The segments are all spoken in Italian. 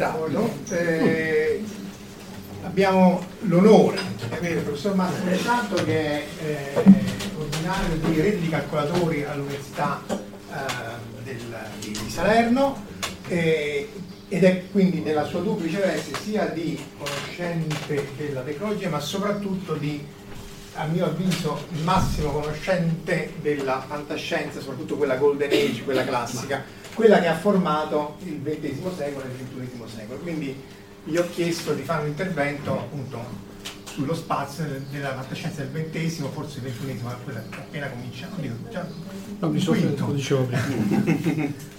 Ritardo. Eh, abbiamo l'onore di avere il professor Massimo Santo che è eh, ordinario di reti di calcolatori all'Università eh, di, di, Salerno eh, ed è quindi nella sua duplice veste sia di conoscente della tecnologia ma soprattutto di a mio avviso massimo conoscente della fantascienza, soprattutto quella golden age, quella classica, quella che ha formato il XX secolo e il XXI secolo. Quindi gli ho chiesto di fare un intervento appunto sullo spazio della fantascienza del XX, forse il XXI, ma quella appena comincia. Non dico, già, no, mi sono dicevo prima.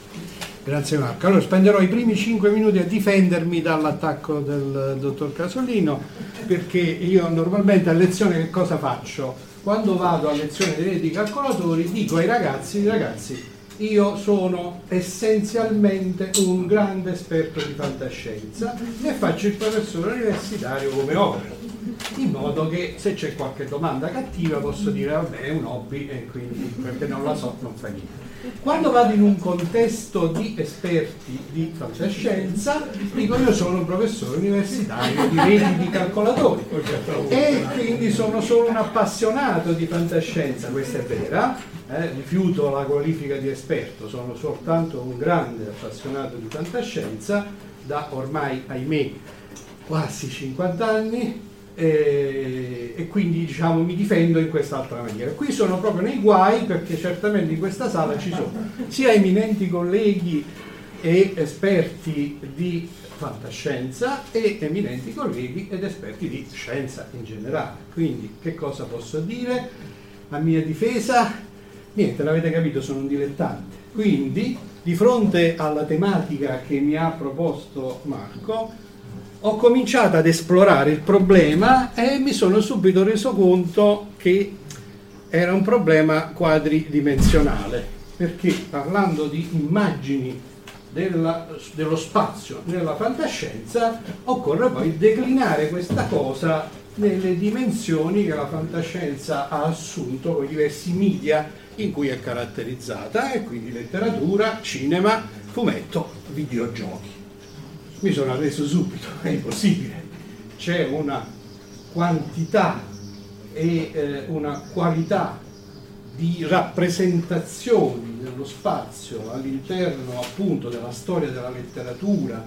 Grazie Marco. Allora spenderò i primi 5 minuti a difendermi dall'attacco del dottor Casolino perché io normalmente a lezione che cosa faccio? Quando vado a lezione dei reti calcolatori dico ai ragazzi, ragazzi, io sono essenzialmente un grande esperto di fantascienza e faccio il professore universitario come opera in modo che se c'è qualche domanda cattiva posso dire vabbè è un hobby e quindi perché non la so non fa niente quando vado in un contesto di esperti di fantascienza, dico io sono un professore universitario di reti di calcolatori e quindi sono solo un appassionato di fantascienza, questa è vera, eh, rifiuto la qualifica di esperto, sono soltanto un grande appassionato di fantascienza da ormai, ahimè, quasi 50 anni e, e, quindi diciamo mi difendo in quest'altra maniera. Qui sono proprio nei guai perché certamente in questa sala ci sono sia eminenti colleghi e esperti di fantascienza e eminenti colleghi ed esperti di scienza in generale. Quindi che cosa posso dire a mia difesa? Niente, l'avete capito, sono un dilettante. Quindi di fronte alla tematica che mi ha proposto Marco, ho cominciato ad esplorare il problema e mi sono subito reso conto che era un problema quadridimensionale. perché parlando di immagini della, dello spazio nella fantascienza occorre poi declinare questa cosa nelle dimensioni che la fantascienza ha assunto con i diversi media in cui è caratterizzata e quindi letteratura, cinema, fumetto, videogiochi. Mi sono arreso subito, è impossibile. C'è una quantità e eh, una qualità di rappresentazioni dello spazio all'interno appunto della storia della letteratura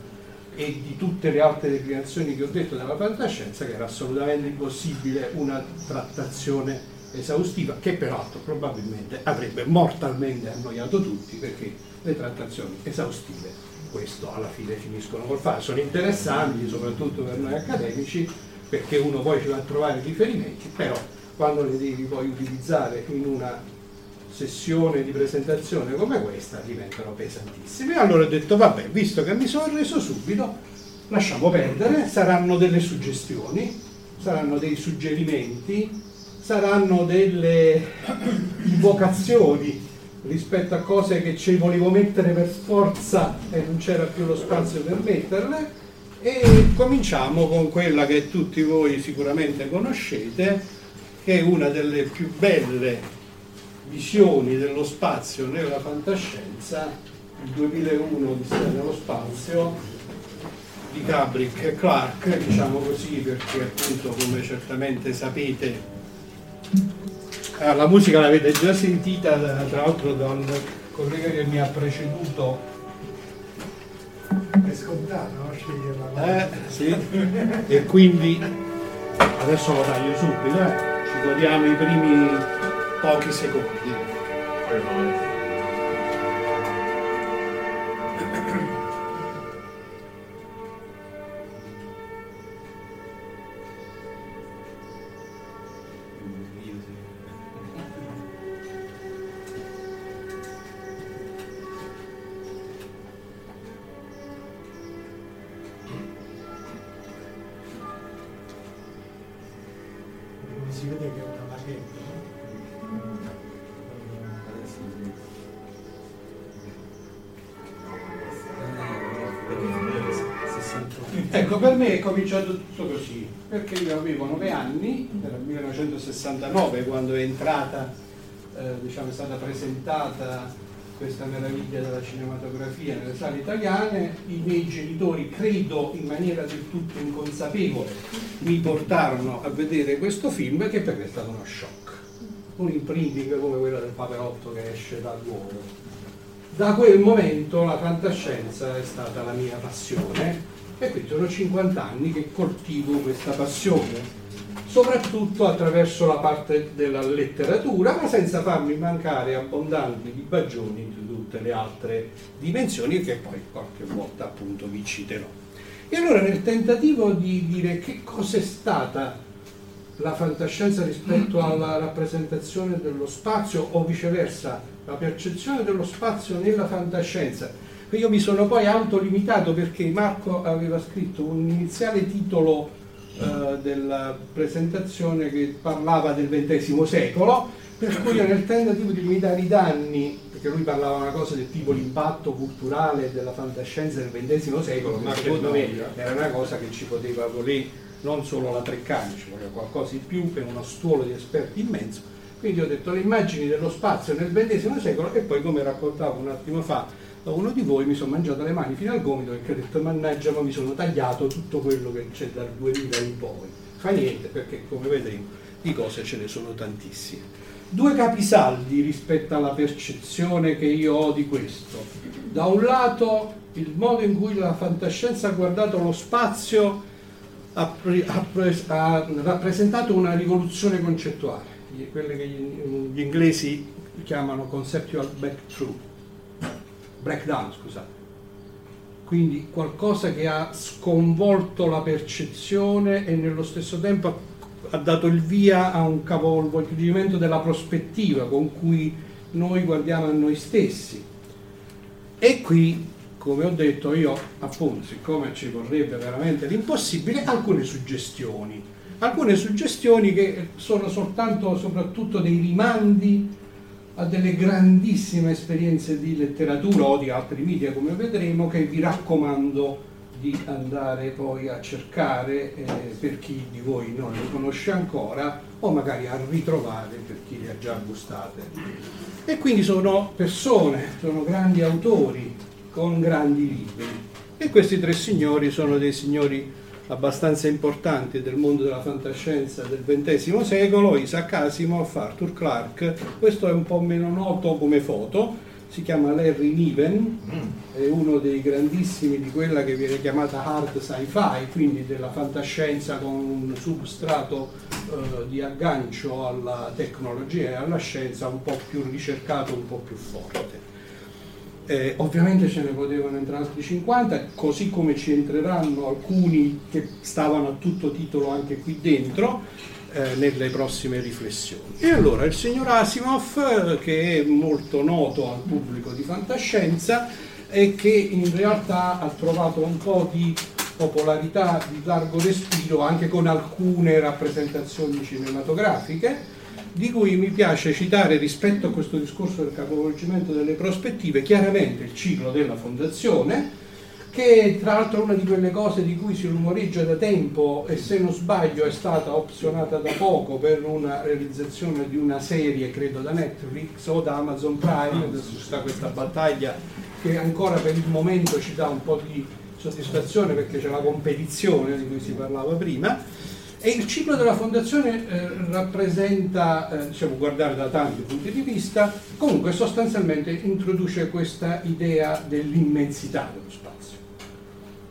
e di tutte le altre declinazioni che ho detto della fantascienza che era assolutamente impossibile una trattazione esaustiva che peraltro probabilmente avrebbe mortalmente annoiato tutti perché le trattazioni esaustive questo alla fine finiscono col fare sono interessanti soprattutto per noi accademici perché uno poi ci va a trovare riferimenti però quando le devi poi utilizzare in una sessione di presentazione come questa diventano pesantissime. Allora ho detto vabbè, visto che mi sono reso subito, lasciamo perdere, saranno delle suggestioni, saranno dei suggerimenti, saranno delle invocazioni rispetto a cose che ci volevo mettere per forza e non c'era più lo spazio per metterle. E cominciamo con quella che tutti voi sicuramente conoscete che è una delle più belle visioni dello spazio nella fantascienza, il 2001 di Storia nello spazio di Kubrick e Clark, diciamo così perché appunto come certamente sapete la musica l'avete già sentita tra l'altro dal collega che mi ha preceduto è scontato no? Eh, sì. e quindi adesso lo taglio subito eh godiamo i primi pochi secondi. Avevo nove anni, era il 1969 quando è entrata, eh, diciamo, è stata presentata questa meraviglia della cinematografia nelle sale italiane, i miei genitori, credo in maniera del tutto inconsapevole, mi portarono a vedere questo film che per me è stato uno shock, un imprinting come quello del paperotto che esce dall'uovo. Da quel momento la fantascienza è stata la mia passione e quindi sono 50 anni che coltivo questa passione, soprattutto attraverso la parte della letteratura, ma senza farmi mancare abbondanti libagioni di tutte le altre dimensioni che poi qualche volta appunto vi citerò. E allora nel tentativo di dire che cos'è stata la fantascienza rispetto alla rappresentazione dello spazio o viceversa la percezione dello spazio nella fantascienza, io mi sono poi autolimitato perché Marco aveva scritto un iniziale titolo eh, della presentazione che parlava del XX secolo, per cui io nel tentativo di limitare i danni, perché lui parlava una cosa del tipo l'impatto culturale della fantascienza del XX secolo, ma secondo me era una cosa che ci poteva volere non solo la Treccani, ci voleva qualcosa di più per uno stuolo di esperti immenso. Quindi ho detto le immagini dello spazio nel XX secolo e poi come raccontavo un attimo fa da uno di voi mi sono mangiato le mani fino al gomito perché ho detto mannaggia ma mi sono tagliato tutto quello che c'è dal 2000 in poi. Fa niente perché come vedremo di cose ce ne sono tantissime. Due capisaldi rispetto alla percezione che io ho di questo. Da un lato il modo in cui la fantascienza ha guardato lo spazio ha, ha, ha rappresentato una rivoluzione concettuale, quelle che gli, gli inglesi chiamano conceptual breakthrough breakdown, scusate. Quindi qualcosa che ha sconvolto la percezione e nello stesso tempo ha dato il via a un capovolgimento della prospettiva con cui noi guardiamo a noi stessi. E qui, come ho detto io, appunto, siccome ci vorrebbe veramente l'impossibile, alcune suggestioni. Alcune suggestioni che sono soltanto, soprattutto dei rimandi a delle grandissime esperienze di letteratura o di altri media come vedremo che vi raccomando di andare poi a cercare eh, per chi di voi non le conosce ancora o magari a ritrovare per chi le ha già gustate. E quindi sono persone, sono grandi autori con grandi libri e questi tre signori sono dei signori abbastanza importanti del mondo della fantascienza del XX secolo, Isaac Asimov, Arthur Clarke, questo è un po' meno noto come foto, si chiama Larry Niven, è uno dei grandissimi di quella che viene chiamata hard sci-fi, quindi della fantascienza con un substrato eh, di aggancio alla tecnologia e alla scienza un po' più ricercato, un po' più forte. Eh, ovviamente ce ne potevano entrare altri 50, così come ci entreranno alcuni che stavano a tutto titolo anche qui dentro eh, nelle prossime riflessioni. E allora il signor Asimov, eh, che è molto noto al pubblico di fantascienza e che in realtà ha trovato un po' di popolarità di largo respiro anche con alcune rappresentazioni cinematografiche, di cui mi piace citare rispetto a questo discorso del capovolgimento delle prospettive chiaramente il ciclo della fondazione, che è tra l'altro una di quelle cose di cui si rumoreggia da tempo e se non sbaglio è stata opzionata da poco per una realizzazione di una serie, credo da Netflix o da Amazon Prime, adesso ci sta questa battaglia che ancora per il momento ci dà un po' di soddisfazione perché c'è la competizione di cui si parlava prima e il ciclo della fondazione eh, rappresenta, eh, diciamo, guardare da tanti punti di vista, comunque sostanzialmente introduce questa idea dell'immensità dello spazio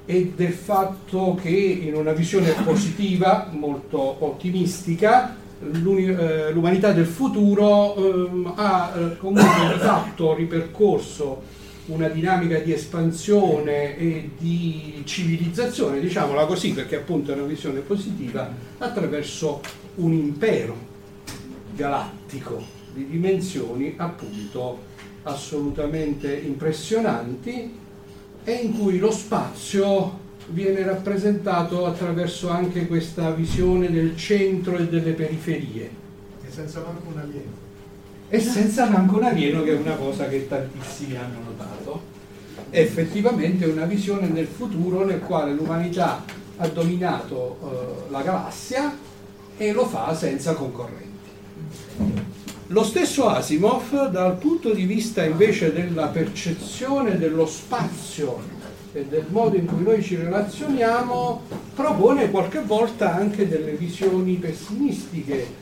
e del fatto che in una visione positiva, molto ottimistica, eh, l'umanità del futuro ehm, ha eh, comunque fatto ripercorso una dinamica di espansione e di civilizzazione, diciamola così, perché appunto è una visione positiva, attraverso un impero galattico di dimensioni appunto assolutamente impressionanti e in cui lo spazio viene rappresentato attraverso anche questa visione del centro e delle periferie. E senza manco un alieno e senza manco un alieno che è una cosa che tantissimi hanno notato. È effettivamente una visione del futuro nel quale l'umanità ha dominato eh, la galassia e lo fa senza concorrenti. Lo stesso Asimov, dal punto di vista invece della percezione dello spazio e del modo in cui noi ci relazioniamo, propone qualche volta anche delle visioni pessimistiche.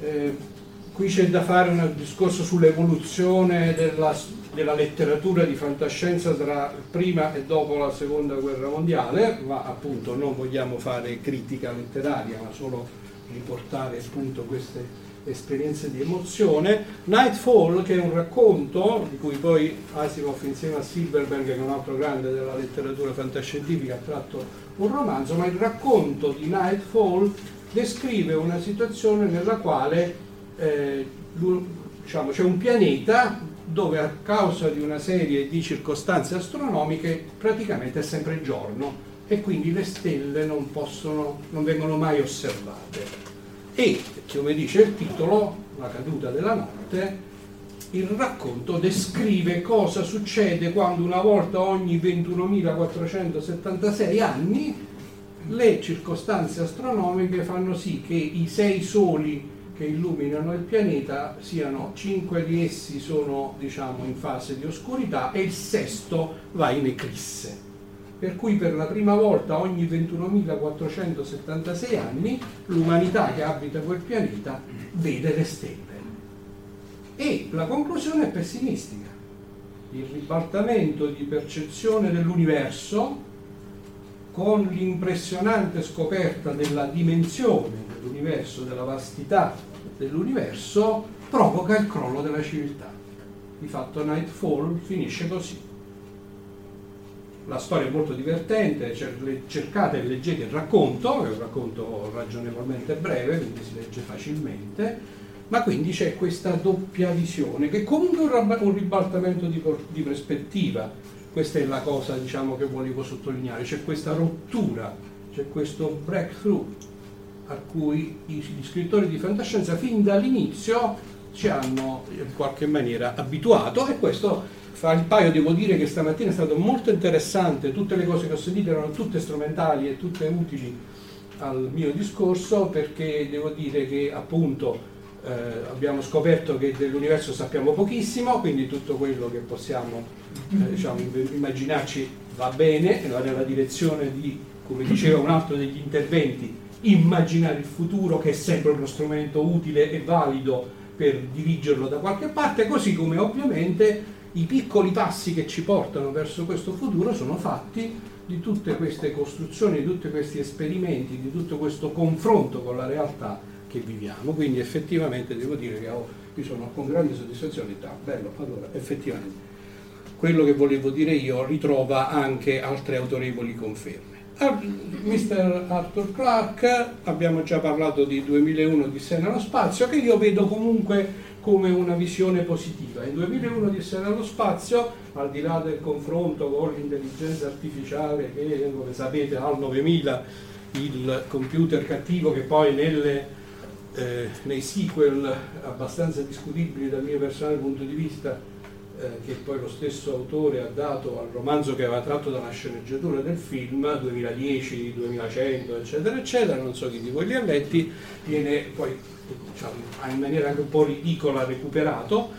Eh, Qui c'è da fare un discorso sull'evoluzione della, della, letteratura di fantascienza tra prima e dopo la seconda guerra mondiale, ma appunto non vogliamo fare critica letteraria, ma solo riportare appunto queste esperienze di emozione. Nightfall, che è un racconto di cui poi Asimov insieme a Silverberg, che è un altro grande della letteratura fantascientifica, ha tratto un romanzo, ma il racconto di Nightfall descrive una situazione nella quale eh, diciamo, c'è un pianeta dove a causa di una serie di circostanze astronomiche praticamente è sempre giorno e quindi le stelle non, possono, non vengono mai osservate. E, come dice il titolo, la caduta della notte, il racconto descrive cosa succede quando una volta ogni 21.476 anni le circostanze astronomiche fanno sì che i sei soli che illuminano il pianeta, siano cinque di essi sono diciamo, in fase di oscurità e il sesto va in eclisse. Per cui per la prima volta ogni 21.476 anni l'umanità che abita quel pianeta vede le stelle. E la conclusione è pessimistica. Il ribaltamento di percezione dell'universo con l'impressionante scoperta della dimensione dell'universo, della vastità dell'universo, provoca il crollo della civiltà. Di fatto Nightfall finisce così. La storia è molto divertente, cercate e leggete il racconto, è un racconto ragionevolmente breve, quindi si legge facilmente, ma quindi c'è questa doppia visione che comunque è un ribaltamento di, di prospettiva. Questa è la cosa diciamo, che volevo sottolineare, c'è questa rottura, c'è questo breakthrough a cui gli scrittori di fantascienza fin dall'inizio ci hanno in qualche maniera abituato e questo fa il paio devo dire che stamattina è stato molto interessante, tutte le cose che ho sentito erano tutte strumentali e tutte utili al mio discorso perché devo dire che appunto eh, abbiamo scoperto che dell'universo sappiamo pochissimo, quindi tutto quello che possiamo eh, diciamo, immaginarci va bene, va nella direzione di, come diceva un altro degli interventi, immaginare il futuro che è sempre uno strumento utile e valido per dirigerlo da qualche parte, così come ovviamente i piccoli passi che ci portano verso questo futuro sono fatti di tutte queste costruzioni, di tutti questi esperimenti, di tutto questo confronto con la realtà che viviamo. Quindi effettivamente devo dire che ho, io sono con grande soddisfazione, ah, bello, allora effettivamente quello che volevo dire io ritrova anche altre autorevoli conferme. Mr. Arthur Clarke, abbiamo già parlato di 2001 di Sé nello spazio, che io vedo comunque come una visione positiva. In 2001 di Sé nello spazio, al di là del confronto con l'intelligenza artificiale che, come sapete, ha il 9000, il computer cattivo che poi nelle, eh, nei sequel abbastanza discutibili dal mio personale punto di vista eh, che poi lo stesso autore ha dato al romanzo che aveva tratto dalla sceneggiatura del film 2010, 2100 eccetera eccetera, non so chi di voi li ha letti, viene poi diciamo, in maniera anche un po' ridicola recuperato,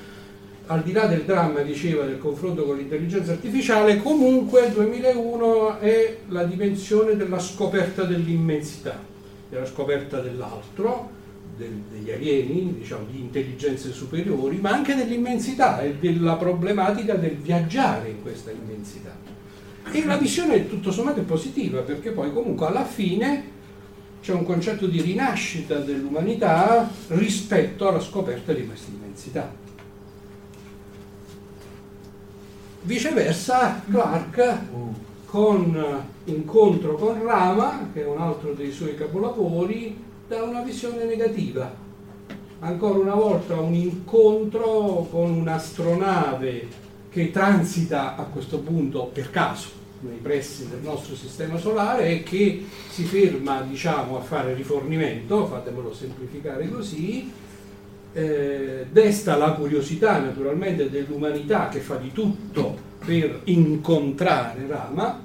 al di là del dramma, diceva, del confronto con l'intelligenza artificiale, comunque il 2001 è la dimensione della scoperta dell'immensità, della scoperta dell'altro, degli alieni, diciamo, di intelligenze superiori, ma anche dell'immensità e della problematica del viaggiare in questa immensità. E la visione tutto sommato è positiva perché poi comunque alla fine c'è un concetto di rinascita dell'umanità rispetto alla scoperta di questa immensità. Viceversa, Clark con Incontro con Rama, che è un altro dei suoi capolavori, da una visione negativa. Ancora una volta un incontro con un'astronave che transita a questo punto per caso nei pressi del nostro sistema solare e che si ferma diciamo, a fare rifornimento, fatemelo semplificare così, eh, desta la curiosità naturalmente dell'umanità che fa di tutto per incontrare Rama,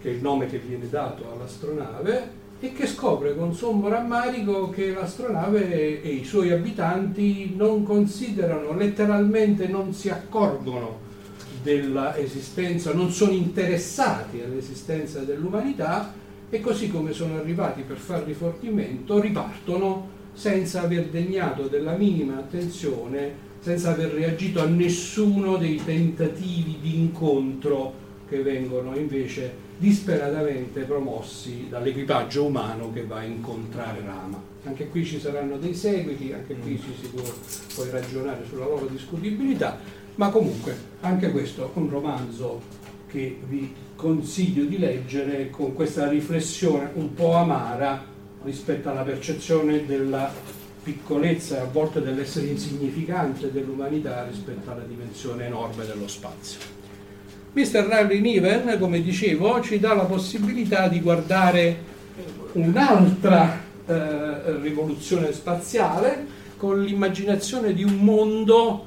che è il nome che viene dato all'astronave, e che scopre con sommo rammarico che l'astronave e i suoi abitanti non considerano, letteralmente non si accorgono dell'esistenza, non sono interessati all'esistenza dell'umanità e così come sono arrivati per far rifornimento ripartono senza aver degnato della minima attenzione, senza aver reagito a nessuno dei tentativi di incontro che vengono invece disperatamente promossi dall'equipaggio umano che va a incontrare Rama. Anche qui ci saranno dei seguiti, anche qui ci si può poi ragionare sulla loro discutibilità, ma comunque anche questo è un romanzo che vi consiglio di leggere con questa riflessione un po' amara rispetto alla percezione della piccolezza e a volte dell'essere insignificante dell'umanità rispetto alla dimensione enorme dello spazio. Mr. Riley Niven, come dicevo, ci dà la possibilità di guardare un'altra eh, rivoluzione spaziale con l'immaginazione di un mondo,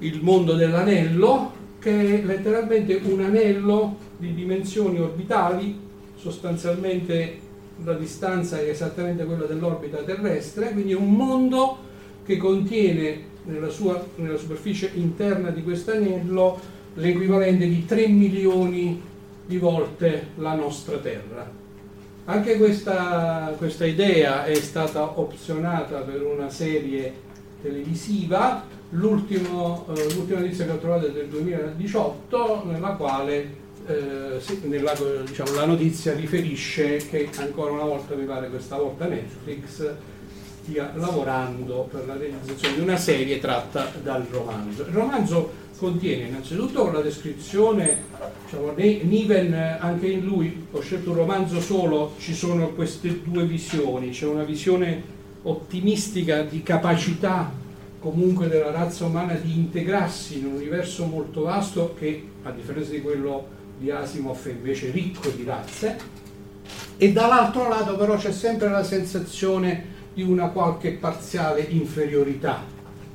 il mondo dell'anello, che è letteralmente un anello di dimensioni orbitali, sostanzialmente la distanza è esattamente quella dell'orbita terrestre, quindi è un mondo che contiene nella, sua, nella superficie interna di questo anello l'equivalente di 3 milioni di volte la nostra Terra. Anche questa, questa idea è stata opzionata per una serie televisiva, l'ultima notizia che ho trovato è del 2018, nella quale eh, nella, diciamo, la notizia riferisce che ancora una volta, mi pare questa volta Netflix, stia lavorando per la realizzazione di una serie tratta dal romanzo. Il romanzo contiene innanzitutto la descrizione, diciamo, Niven, anche in lui, ho scelto un romanzo solo, ci sono queste due visioni, c'è una visione ottimistica di capacità comunque della razza umana di integrarsi in un universo molto vasto che a differenza di quello di Asimov è invece ricco di razze e dall'altro lato però c'è sempre la sensazione di una qualche parziale inferiorità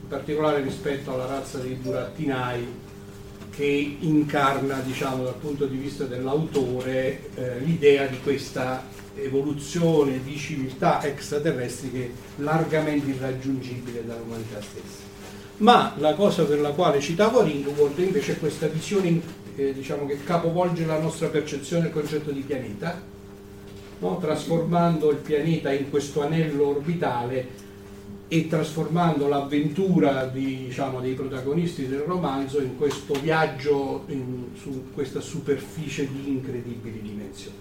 particolare rispetto alla razza dei burattinai che incarna, diciamo, dal punto di vista dell'autore, eh, l'idea di questa evoluzione di civiltà extraterrestri che è largamente irraggiungibile dall'umanità stessa. Ma la cosa per la quale citavo Ringwald invece è questa visione eh, diciamo, che capovolge la nostra percezione del concetto di pianeta, no? trasformando il pianeta in questo anello orbitale e trasformando l'avventura di, diciamo, dei protagonisti del romanzo in questo viaggio in, su questa superficie di incredibili dimensioni.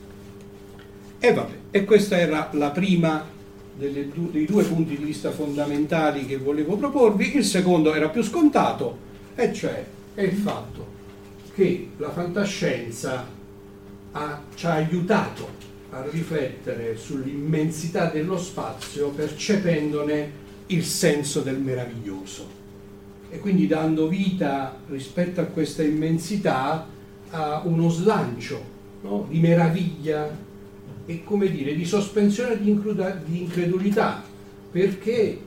E vabbè, e questa era la prima delle, dei due punti di vista fondamentali che volevo proporvi, il secondo era più scontato, e cioè è il fatto che la fantascienza ha, ci ha aiutato a riflettere sull'immensità dello spazio percependone il senso del meraviglioso e quindi dando vita rispetto a questa immensità a uno slancio no? di meraviglia e come dire di sospensione di, incredulità perché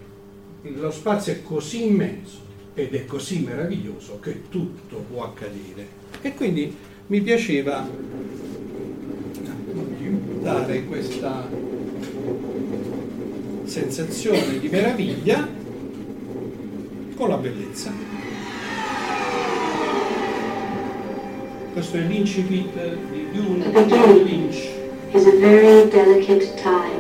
lo spazio è così immenso ed è così meraviglioso che tutto può accadere e quindi mi piaceva dare questa sensazione di meraviglia con la bellezza. Questo è l'incipit di Dune Lynch. is a very delicate time.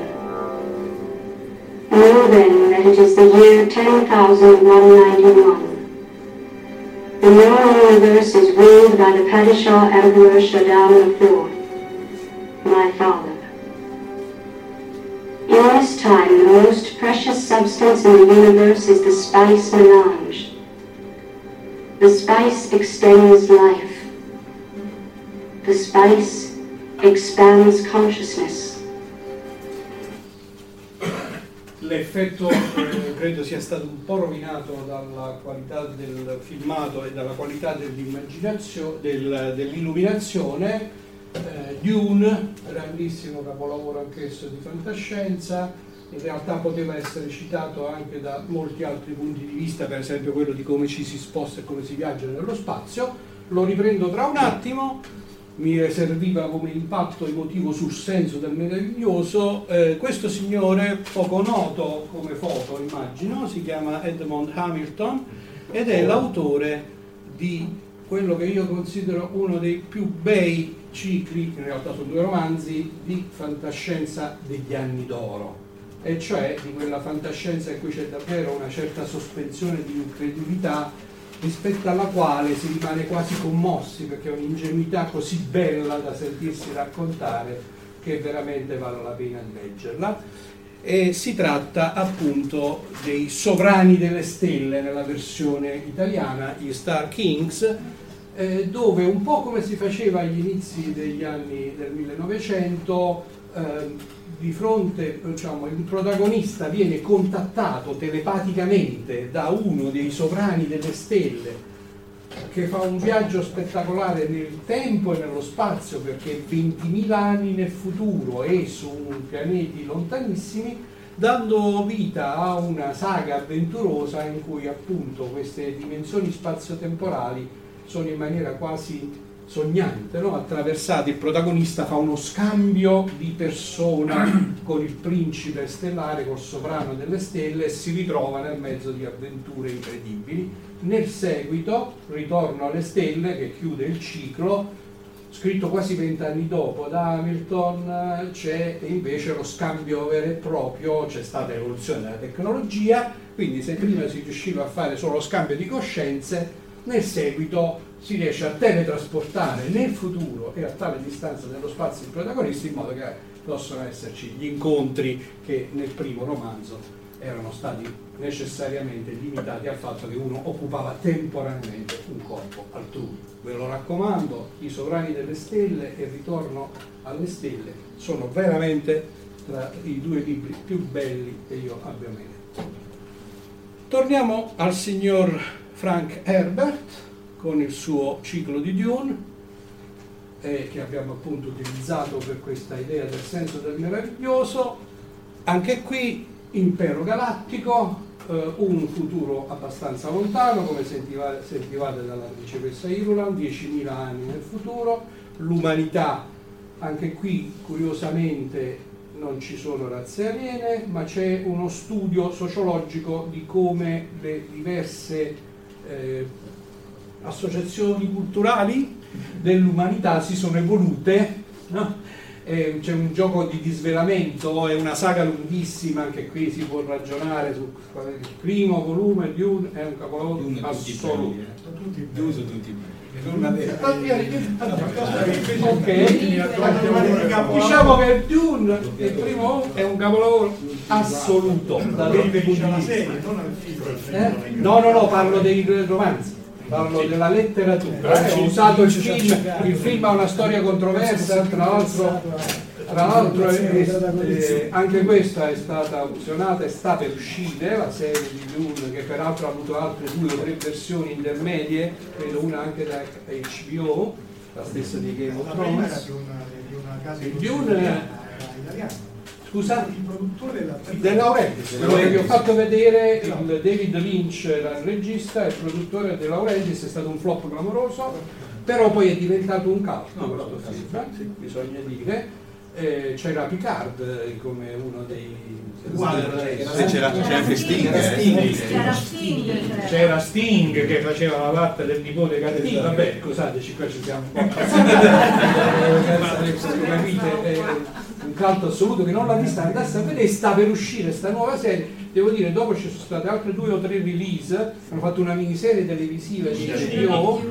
Know then that it is the year 10,191. The known universe is ruled by the Padishah Emperor Shaddam IV, my father. This time, the most precious substance in the universe is the spice melange. The spice extends life. The spice expands consciousness. L'effetto eh, credo sia stato un po' rovinato dalla qualità del filmato e dalla qualità dell'immaginazione, del, dell'illuminazione eh, Dune, grandissimo capolavoro anch'esso di fantascienza, in realtà poteva essere citato anche da molti altri punti di vista, per esempio quello di come ci si sposta e come si viaggia nello spazio. Lo riprendo tra un attimo, mi serviva come impatto emotivo sul senso del meraviglioso. Eh, questo signore, poco noto come foto, immagino, si chiama Edmond Hamilton ed è l'autore di quello che io considero uno dei più bei cicli, in realtà sono due romanzi, di fantascienza degli anni d'oro, e cioè di quella fantascienza in cui c'è davvero una certa sospensione di incredulità rispetto alla quale si rimane quasi commossi perché è un'ingenuità così bella da sentirsi raccontare che veramente vale la pena leggerla. E si tratta appunto dei sovrani delle stelle nella versione italiana, gli Star Kings, eh, dove un po' come si faceva agli inizi degli anni del 1900, eh, di fronte, diciamo, il protagonista viene contattato telepaticamente da uno dei sovrani delle stelle che fa un viaggio spettacolare nel tempo e nello spazio perché 20.000 anni nel futuro e su pianeti lontanissimi dando vita a una saga avventurosa in cui appunto queste dimensioni spazio-temporali sono in maniera quasi sognante, no? attraversate, il protagonista fa uno scambio di persona con il principe stellare, col sovrano delle stelle e si ritrova nel mezzo di avventure incredibili. Nel seguito, Ritorno alle stelle, che chiude il ciclo, scritto quasi vent'anni dopo da Hamilton, c'è invece lo scambio vero e proprio, c'è stata l'evoluzione della tecnologia, quindi se prima si riusciva a fare solo lo scambio di coscienze, nel seguito si riesce a teletrasportare nel futuro e a tale distanza nello spazio il protagonista in modo che possano esserci gli incontri che nel primo romanzo erano stati necessariamente limitati al fatto che uno occupava temporaneamente un corpo altrui. Ve lo raccomando, I sovrani delle stelle e Ritorno alle stelle sono veramente tra i due libri più belli che io abbia mai letto. Torniamo al signor Frank Herbert con il suo ciclo di Dune eh, che abbiamo appunto utilizzato per questa idea del senso del meraviglioso. Anche qui impero galattico, eh, un futuro abbastanza lontano, come sentiva, sentivate dalla principessa Irulan, 10.000 anni nel futuro, l'umanità, anche qui curiosamente non ci sono razze aliene, ma c'è uno studio sociologico di come le diverse eh, associazioni culturali dell'umanità si sono evolute. No? Eh, c'è un gioco di disvelamento, è una saga lunghissima, anche qui si può ragionare su il primo volume, Dune è un capolavoro assoluto. Dune sono tutti belli. Ok, diciamo che Dune, il primo è un capolavoro assoluto. Da eh? No, no, no, parlo dei romanzi. Parlo della letteratura, eh, ho usato il film, il film ha una storia controversa, tra l'altro, tra l'altro è, è, anche questa è stata opzionata e sta per uscire, la serie di Dune che peraltro ha avuto altre due o tre versioni intermedie, credo una anche da HBO, la stessa di Game of Thrones. Dune Scusa? Il produttore De Laurentiis, quello che vi ho fatto vedere, il David Lynch era il regista, il produttore De Laurentiis è stato un flop clamoroso, però poi è diventato un calcio questo film, bisogna dire. Eh, c'era Picard eh, come uno dei c'era, anche Sting, c'era Sting, c'era. Sting che faceva la parte del nipote cattivo vabbè scusateci qua ci siamo un po' capite? Un caldo assoluto che non l'ha vista andasse a vedere sta per uscire questa nuova serie. Devo dire dopo ci sono state altre due o tre release hanno fatto una miniserie televisiva di HBO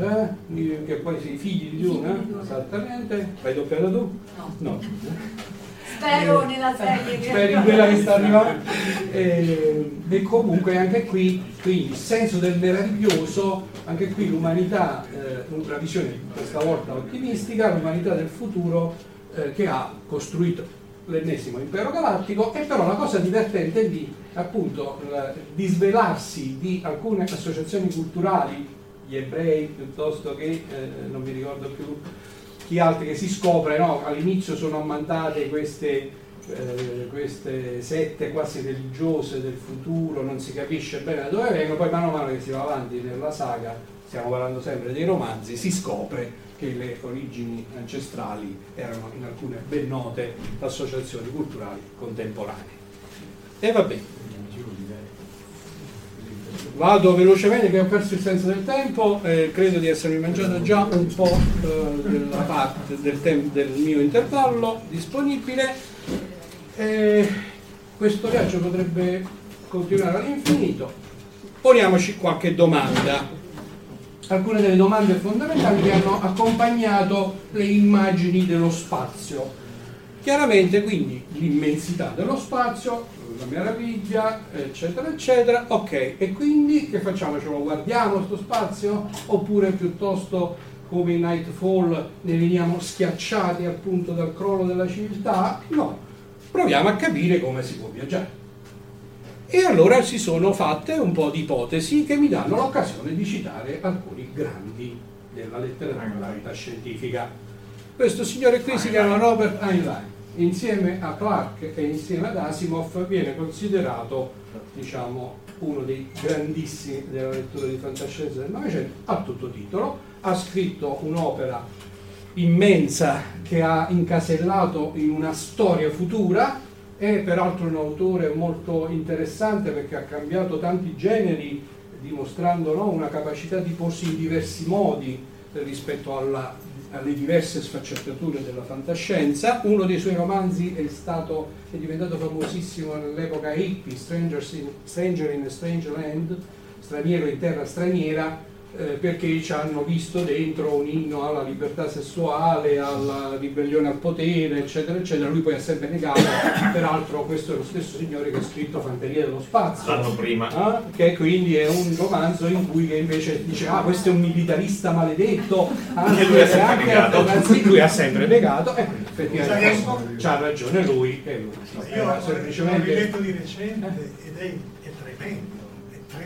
eh, che poi sei figli di Duna esattamente. L'hai doppiata tu? no, no. spero nella serie che speri in quella che sta arrivando. E, e comunque anche qui quindi il senso del meraviglioso anche qui l'umanità eh, una visione questa volta ottimistica l'umanità del futuro eh, che ha costruito l'ennesimo impero galattico. E però la cosa divertente è di appunto di svelarsi di alcune associazioni culturali gli ebrei piuttosto che eh, non mi ricordo più chi altri che si scopre no? all'inizio sono ammantate queste, eh, queste sette quasi religiose del futuro non si capisce bene da dove vengono poi mano a mano che si va avanti nella saga stiamo parlando sempre dei romanzi si scopre che le origini ancestrali erano in alcune ben note associazioni culturali contemporanee. E va bene. Vado velocemente che ho perso il senso del tempo, eh, credo di essermi mangiato già un po' eh, della parte del, tem- del, mio intervallo disponibile. Eh, questo viaggio potrebbe continuare all'infinito. Poniamoci qualche domanda alcune delle domande fondamentali che hanno accompagnato le immagini dello spazio. Chiaramente quindi l'immensità dello spazio, la meraviglia, eccetera, eccetera. Ok, e quindi che facciamo? Ce lo guardiamo questo spazio? Oppure piuttosto come in Nightfall ne veniamo schiacciati appunto dal crollo della civiltà? No, proviamo a capire come si può viaggiare. E allora si sono fatte un po' di ipotesi che mi danno l'occasione di citare alcuni grandi della letteratura scientifica. Questo signore qui si chiama Robert Heinlein, insieme a Clark e insieme ad Asimov viene considerato diciamo, uno dei grandissimi della lettura di fantascienza del Novecento, a tutto titolo, ha scritto un'opera immensa che ha incasellato in una storia futura è peraltro un autore molto interessante perché ha cambiato tanti generi dimostrando no, una capacità di porsi in diversi modi rispetto alla, alle diverse sfaccettature della fantascienza. Uno dei suoi romanzi è, stato, è diventato famosissimo nell'epoca hippie, in, Stranger in a Strange Land, straniero in terra straniera, eh, perché ci hanno visto dentro un inno alla libertà sessuale, alla ribellione al potere, eccetera, eccetera. Lui poi ha sempre negato, peraltro questo è lo stesso signore che ha scritto Fanteria dello Spazio. L'anno prima. Eh? Che quindi è un romanzo in cui invece dice ah questo è un militarista maledetto, anche lui ha sempre negato. lui ha sempre negato, e effettivamente c'ha ragione lui. E lui. Io semplicemente... l'ho letto di recente ed è, è tremendo.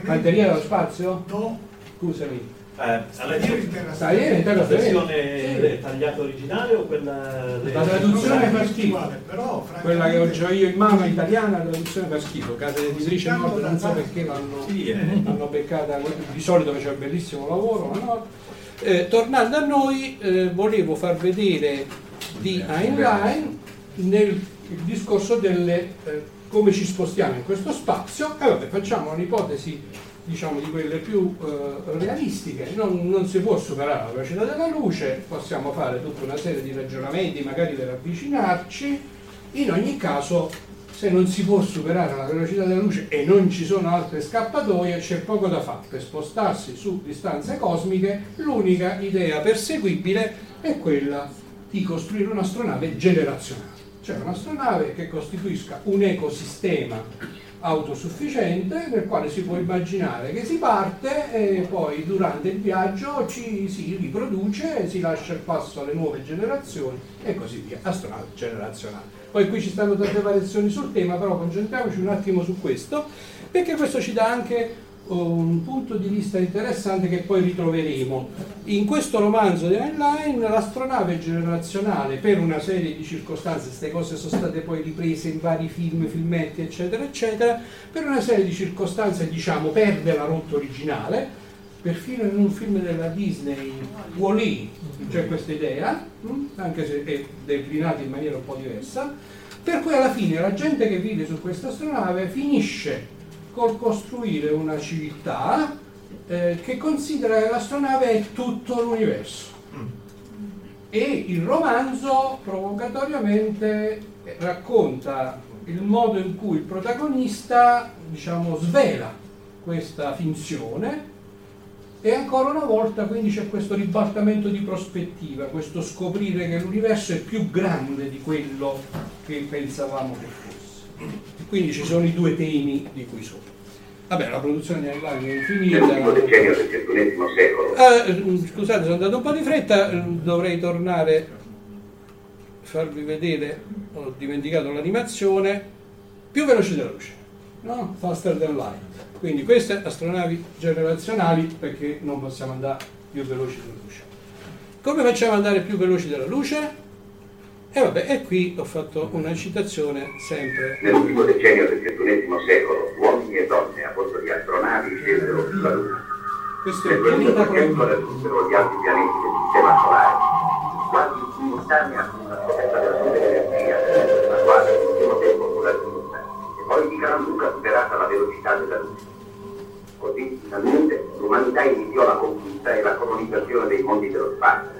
Fanteria dello Spazio? No scusami, Eh, alla terra La versione tagliata originale o quella... La traduzione fa schifo. Però, Quella che ho già io in mano italiana, la traduzione fa schifo. Casa editrice Nord non so perché l'hanno, Sì, eh. l'hanno beccata, di solito faceva un bellissimo lavoro, ma no. Eh, tornando a noi, eh, volevo far vedere di Heinlein nel il discorso delle eh, come ci spostiamo in questo spazio e vabbè facciamo un'ipotesi diciamo di quelle più eh, realistiche. Non, non si può superare la velocità della luce possiamo fare tutta una serie di ragionamenti magari per avvicinarci. In ogni caso se non si può superare la velocità della luce e non ci sono altre scappatoie c'è poco da fare. Per spostarsi su distanze cosmiche l'unica idea perseguibile è quella di costruire un'astronave generazionale. Cioè un'astronave che costituisca un ecosistema autosufficiente nel quale si può immaginare che si parte e poi durante il viaggio ci si riproduce, si lascia il passo alle nuove generazioni e così via, astronave generazionale. Poi qui ci stanno tante variazioni sul tema, però concentriamoci un attimo su questo, perché questo ci dà anche un punto di vista interessante che poi ritroveremo. In questo romanzo di Heinlein l'astronave generazionale per una serie di circostanze, queste cose sono state poi riprese in vari film, filmetti eccetera eccetera, per una serie di circostanze diciamo perde la rotta originale, perfino in un film della Disney, Wall-E, c'è questa idea, mh, anche se è declinata in maniera un po' diversa, per cui alla fine la gente che vive su questa astronave finisce col costruire una civiltà eh, che considera che l'astronave è tutto l'universo. E il romanzo provocatoriamente eh, racconta il modo in cui il protagonista, diciamo, svela questa finzione e ancora una volta quindi c'è questo ribaltamento di prospettiva, questo scoprire che l'universo è più grande di quello che pensavamo che fosse. Quindi ci sono i due temi di cui sopra. Vabbè, la produzione di Heinlein è decennio del XXI secolo, Ah, scusate, sono andato un po' di fretta, dovrei tornare a farvi vedere, ho dimenticato l'animazione, più veloci della luce, no? Faster than light. Quindi queste astronavi generazionali perché non possiamo andare più veloci della luce. Come facciamo ad andare più veloci della luce? E vabbè, e qui ho fatto una citazione sempre nell'ultimo decennio del XXI secolo, uomini e donne a bordo di astronavi scesero sulla Luna. questo è Nel il 2200 Prometeo. raggiunsero gli altri pianeti del sistema solare, quasi simultanea con una scoperta della sua energia, la quale all'ultimo tempo fu raggiunta, e poi di gran lunga superata la velocità della luce. Così, finalmente, l'umanità iniziò la conquista e la colonizzazione dei mondi dello spazio.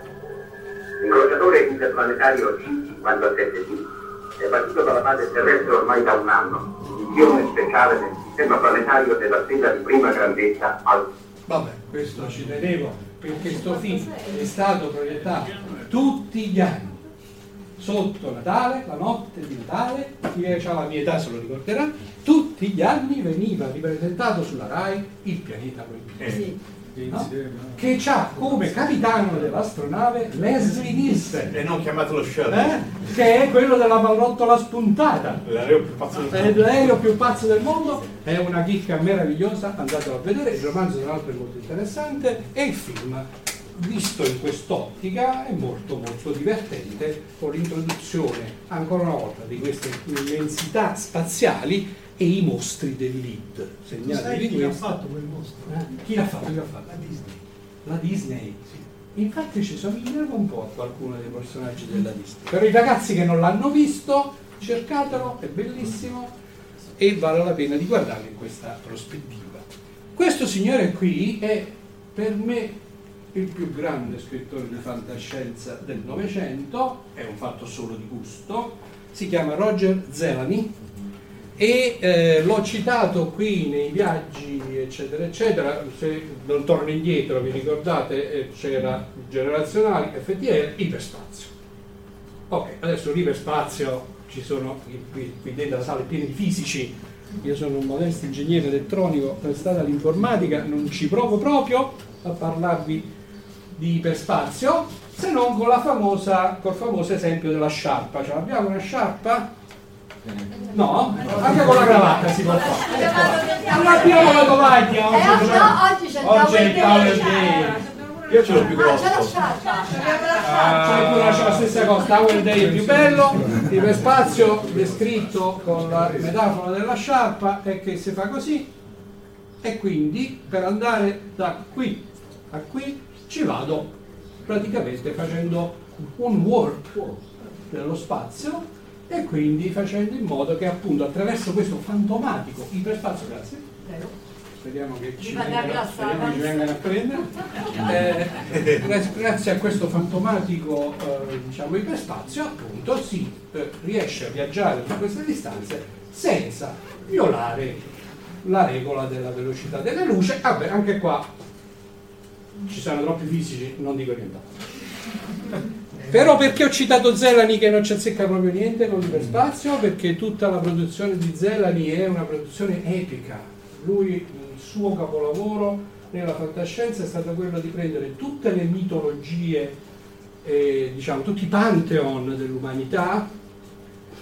L'incrociatore interplanetario C57D è partito dalla base terrestre ormai da un anno, in missione speciale nel sistema planetario della stella di prima grandezza Alpha. Vabbè, questo ci tenevo perché sto film è stato proiettato tutti gli anni. Sotto Natale, la notte di Natale, chi ha la mia età se lo ricorderà, tutti gli anni veniva ripresentato sulla RAI il pianeta proibito. No? Che ha come capitano dell'astronave Leslie Nielsen, E non chiamatelo Shuttle. eh? che è quello della pallottola spuntata. L'aereo più pazzo del mondo. l'aereo più pazzo del mondo, è una chicca meravigliosa, andatelo a vedere, il romanzo tra l'altro è molto interessante e il film, visto in quest'ottica, è molto molto divertente con l'introduzione ancora una volta di queste immensità spaziali e i mostri del lead. Di chi l'ha fatto quel mostro? Eh? Chi l'ha fatto? Chi l'ha fatto? La Disney. La Disney. Infatti ci somigliava un po' a qualcuno dei personaggi della Disney. Per i ragazzi che non l'hanno visto, cercatelo, è bellissimo e vale la pena di guardarlo in questa prospettiva. Questo signore qui è per me il più grande scrittore di fantascienza del Novecento, è un fatto solo di gusto, si chiama Roger Zelany e eh, l'ho citato qui nei viaggi eccetera eccetera. Se non torno indietro vi ricordate eh, c'era generazionali FTL iperspazio. Ok adesso l'iperspazio ci sono qui, qui dentro la sala è piena di fisici. Io sono un modesto ingegnere elettronico prestato all'informatica non ci provo proprio a parlarvi di iperspazio se non con la famosa col famoso esempio della sciarpa. Cioè abbiamo una sciarpa No? Anche con la cravatta si può fare. Non abbiamo la tovaglia Eh, oggi. no, oggi c'è il il tavolo day. day. Io ce l'ho più Ah, c'è la grosso. C'è la stessa cosa, Tower Day è più bello, iperspazio descritto con la metafora della sciarpa è che si fa così e quindi per andare da qui a qui ci vado praticamente facendo un warp dello spazio e quindi facendo in modo che appunto attraverso questo fantomatico iperspazio, grazie, speriamo che ci vengano, speriamo che ci avanti. vengano a prendere Eh, grazie, a questo fantomatico eh, diciamo, iperspazio appunto si eh, riesce a viaggiare su queste distanze senza violare la regola della velocità della luce vabbè anche qua ci sono troppi fisici non dico nient'altro però perché ho citato Zelani che non ci azzecca proprio niente con l'iperspazio? Perché tutta la produzione di Zelani è una produzione epica. Lui, il suo capolavoro nella fantascienza è stato quello di prendere tutte le mitologie, eh, diciamo, tutti i pantheon dell'umanità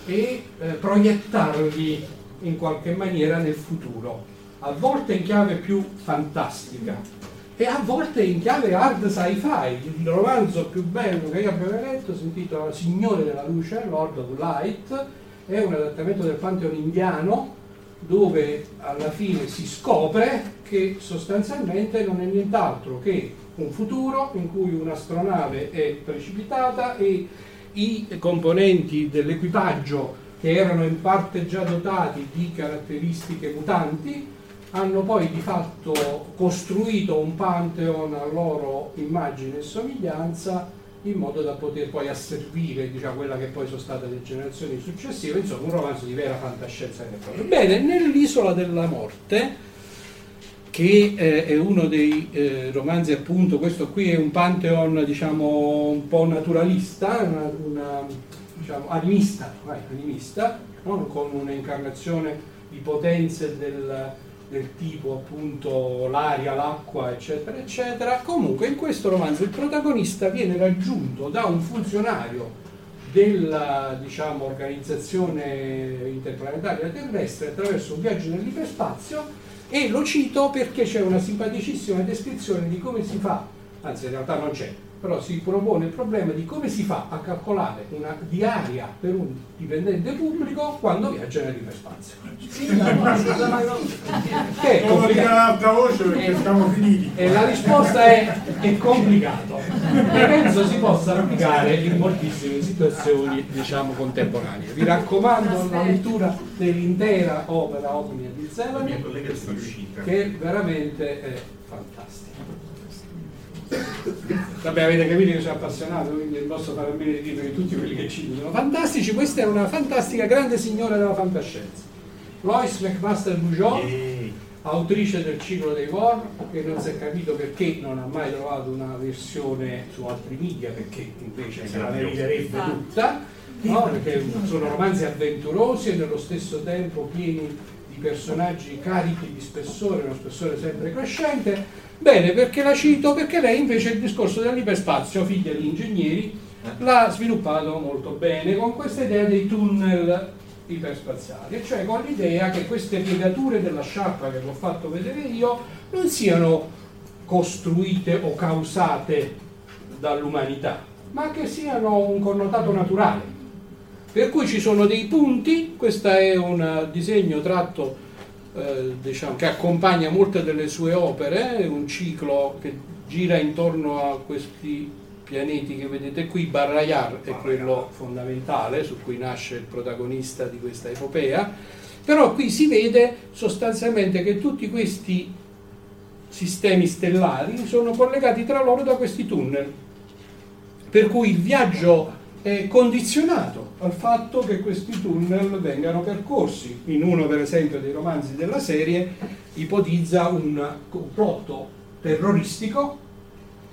e eh, proiettarli in qualche maniera nel futuro, a volte in chiave più fantastica e a volte in chiave hard sci-fi. Il romanzo più bello che io abbia letto si intitola Signore della Luce, Lord of Light, è un adattamento del Pantheon indiano dove alla fine si scopre che sostanzialmente non è nient'altro che un futuro in cui un'astronave è precipitata e i componenti dell'equipaggio che erano in parte già dotati di caratteristiche mutanti hanno poi di fatto costruito un pantheon a loro immagine e somiglianza in modo da poter poi asservire diciamo, quella che poi sono state le generazioni successive, insomma un romanzo di vera fantascienza. Bene, nell'Isola della Morte, che eh, è uno dei eh, romanzi appunto, questo qui è un pantheon diciamo un po' naturalista, una, una, diciamo, animista, vai, animista no? con un'incarnazione di potenze del, del tipo appunto l'aria, l'acqua, eccetera, eccetera. Comunque in questo romanzo il protagonista viene raggiunto da un funzionario della diciamo, organizzazione interplanetaria terrestre attraverso un viaggio nell'iperspazio e lo cito perché c'è una simpaticissima descrizione di come si fa, anzi in realtà non c'è, però si propone il problema di come si fa a calcolare una diaria per un dipendente pubblico quando viaggia nell'iperspazio. Che è complicato. l'altra voce perché siamo finiti. E la risposta è è complicato e penso si possa applicare in moltissime situazioni diciamo contemporanee. Vi raccomando la lettura dell'intera opera omnia di Zelani che veramente è fantastica. Vabbè, avete capito che sono appassionato, quindi non posso fare a meno di dire che tutti quelli che ci sono fantastici. Questa è una fantastica grande signora della fantascienza. Lois McMaster Bujold, Ehi. autrice del ciclo dei War, che non si è capito perché non ha mai trovato una versione su altri media, perché invece se la meriterebbe tutta, no? perché sono romanzi avventurosi e nello stesso tempo pieni di personaggi carichi di spessore, uno spessore sempre crescente. Bene, perché la cito? Perché lei invece il discorso dell'iperspazio, figlia di ingegneri, l'ha sviluppato molto bene con questa idea dei tunnel iperspaziali, cioè con l'idea che queste piegature della sciarpa che vi ho fatto vedere io non siano costruite o causate dall'umanità, ma che siano un connotato naturale. Per cui ci sono dei punti, questo è un disegno tratto eh, diciamo, che accompagna molte delle sue opere, è un ciclo che gira intorno a questi pianeti che vedete qui, Barrayar è quello fondamentale su cui nasce il protagonista di questa epopea, però qui si vede sostanzialmente che tutti questi sistemi stellari sono collegati tra loro da questi tunnel, per cui il viaggio è condizionato al fatto che questi tunnel vengano percorsi. In uno, per esempio, dei romanzi della serie ipotizza un complotto terroristico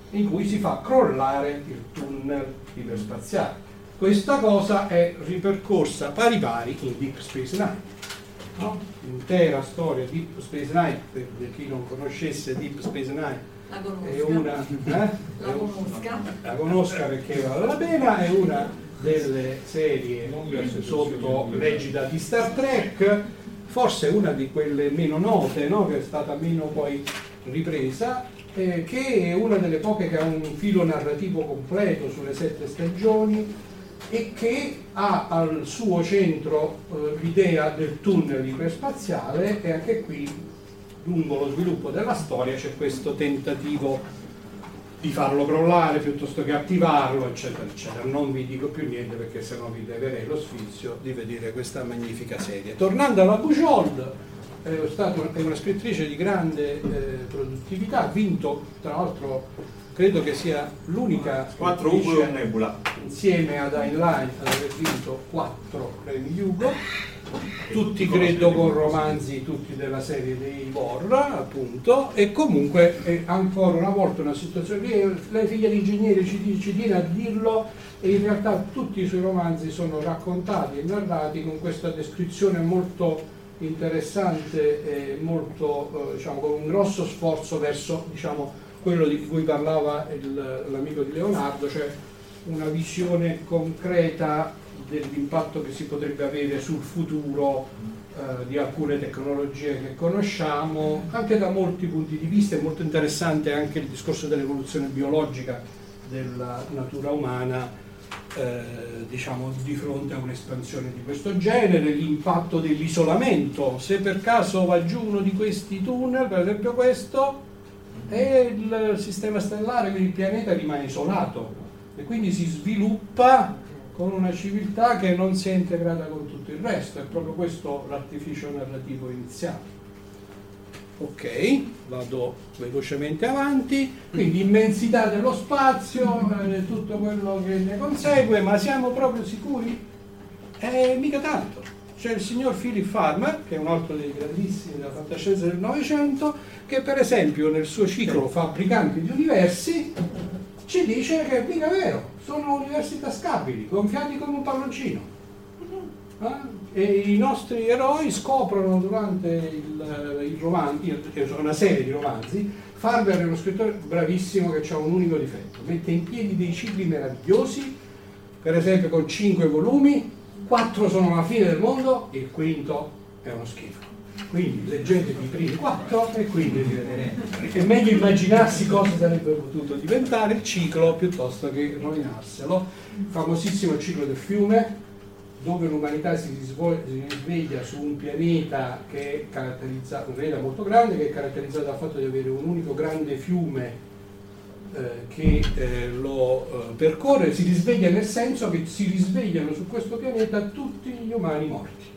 in cui si fa crollare il tunnel iperspaziale. Questa cosa è ripercorsa pari pari in Deep Space Nine. No? L'intera storia di Deep Space Nine, per chi non conoscesse Deep Space Nine, La è conosca. una... eh? La conosca. la conosca perché vale la pena, è una delle serie sotto l'egida di Star Trek, forse una di quelle meno note, no? che è stata meno poi ripresa, eh, che è una delle poche che ha un filo narrativo completo sulle sette stagioni e che ha al suo centro eh, l'idea del tunnel iperspaziale e anche qui lungo lo sviluppo della storia c'è questo tentativo di farlo crollare piuttosto che attivarlo, eccetera, eccetera. Non vi dico più niente perché sennò vi leverei lo sfizio di vedere questa magnifica serie. Tornando alla Bujold, è una scrittrice di grande eh, produttività, ha vinto tra l'altro credo che sia l'unica 4 Ugo e Nebula. insieme ad Heinlein ad aver vinto 4 premi Hugo. Tutti credo con romanzi tutti della serie dei Borra appunto. E comunque è ancora una volta una situazione lei, lei figlia di ingegnere ci, ci tiene a dirlo e in realtà tutti i suoi romanzi sono raccontati e narrati con questa descrizione molto interessante e molto eh, diciamo con un grosso sforzo verso diciamo quello di cui parlava il- l'amico di Leonardo cioè una visione concreta dell'impatto che si potrebbe avere sul futuro eh, di alcune tecnologie che conosciamo, anche da molti punti di vista, è molto interessante anche il discorso dell'evoluzione biologica della natura umana, eh, diciamo di fronte a un'espansione di questo genere, l'impatto dell'isolamento, se per caso va giù uno di questi tunnel, per esempio questo, e il sistema stellare, quindi il pianeta rimane isolato e quindi si sviluppa con una civiltà che non si è integrata con tutto il resto, è proprio questo l'artificio narrativo iniziale. Ok, vado velocemente avanti, quindi immensità dello spazio, eh, tutto quello che ne consegue, ma siamo proprio sicuri? Eh, mica tanto. C'è il signor Philip Farmer, che è un altro dei grandissimi della fantascienza del Novecento, che per esempio nel suo ciclo Fabbricanti di Universi ci dice che mica è vero, sono universi tascabili, gonfiati come un palloncino. Eh? E i nostri eroi scoprono durante il, il romanzo, una serie di romanzi, Farber è uno scrittore bravissimo che ha un unico difetto, mette in piedi dei cicli meravigliosi, per esempio con cinque volumi, quattro sono la fine del mondo, il quinto è uno schifo. Quindi leggetevi i primi quattro e quindi è meglio immaginarsi cosa sarebbe potuto diventare il ciclo piuttosto che rovinarselo. Famosissimo il ciclo del fiume, dove l'umanità si risveglia su un pianeta che è caratterizzato, un pianeta molto grande, che è caratterizzato dal fatto di avere un unico grande fiume eh, che eh, lo eh, percorre, si risveglia nel senso che si risvegliano su questo pianeta tutti gli umani morti.